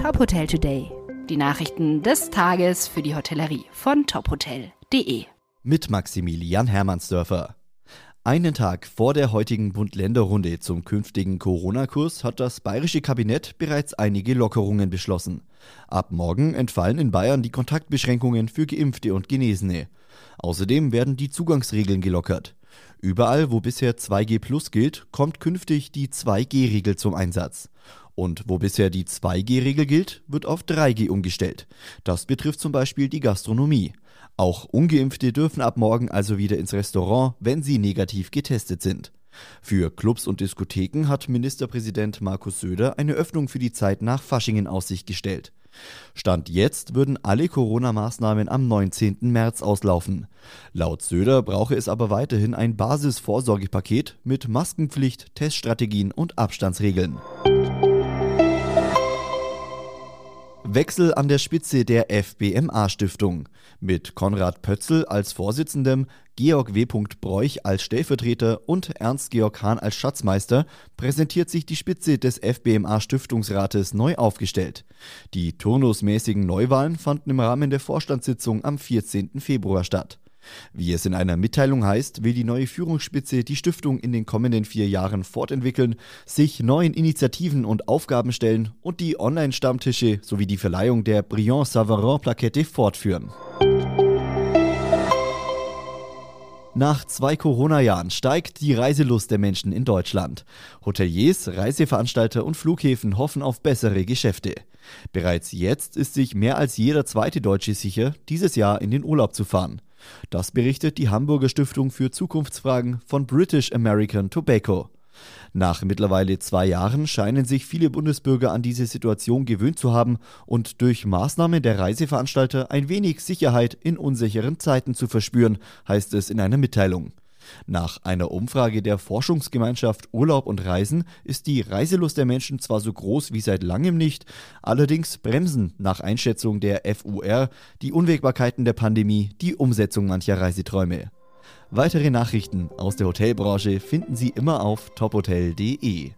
Top Hotel Today. Die Nachrichten des Tages für die Hotellerie von tophotel.de. Mit Maximilian Hermannsdörfer. Einen Tag vor der heutigen Bund-Länder-Runde zum künftigen Corona-Kurs hat das bayerische Kabinett bereits einige Lockerungen beschlossen. Ab morgen entfallen in Bayern die Kontaktbeschränkungen für Geimpfte und Genesene. Außerdem werden die Zugangsregeln gelockert. Überall, wo bisher 2G Plus gilt, kommt künftig die 2G-Regel zum Einsatz. Und wo bisher die 2G-Regel gilt, wird auf 3G umgestellt. Das betrifft zum Beispiel die Gastronomie. Auch ungeimpfte dürfen ab morgen also wieder ins Restaurant, wenn sie negativ getestet sind. Für Clubs und Diskotheken hat Ministerpräsident Markus Söder eine Öffnung für die Zeit nach Fasching in Aussicht gestellt. Stand jetzt würden alle Corona-Maßnahmen am 19. März auslaufen. Laut Söder brauche es aber weiterhin ein Basisvorsorgepaket mit Maskenpflicht, Teststrategien und Abstandsregeln. Wechsel an der Spitze der FBMA-Stiftung. Mit Konrad Pötzl als Vorsitzendem, Georg W. Bräuch als Stellvertreter und Ernst-Georg Hahn als Schatzmeister präsentiert sich die Spitze des FBMA-Stiftungsrates neu aufgestellt. Die turnusmäßigen Neuwahlen fanden im Rahmen der Vorstandssitzung am 14. Februar statt. Wie es in einer Mitteilung heißt, will die neue Führungsspitze die Stiftung in den kommenden vier Jahren fortentwickeln, sich neuen Initiativen und Aufgaben stellen und die Online-Stammtische sowie die Verleihung der Brillant Savarin-Plakette fortführen. Nach zwei Corona-Jahren steigt die Reiselust der Menschen in Deutschland. Hoteliers, Reiseveranstalter und Flughäfen hoffen auf bessere Geschäfte. Bereits jetzt ist sich mehr als jeder zweite Deutsche sicher, dieses Jahr in den Urlaub zu fahren. Das berichtet die Hamburger Stiftung für Zukunftsfragen von British American Tobacco. Nach mittlerweile zwei Jahren scheinen sich viele Bundesbürger an diese Situation gewöhnt zu haben und durch Maßnahmen der Reiseveranstalter ein wenig Sicherheit in unsicheren Zeiten zu verspüren, heißt es in einer Mitteilung. Nach einer Umfrage der Forschungsgemeinschaft Urlaub und Reisen ist die Reiselust der Menschen zwar so groß wie seit langem nicht, allerdings bremsen nach Einschätzung der FUR die Unwägbarkeiten der Pandemie die Umsetzung mancher Reiseträume. Weitere Nachrichten aus der Hotelbranche finden Sie immer auf tophotel.de.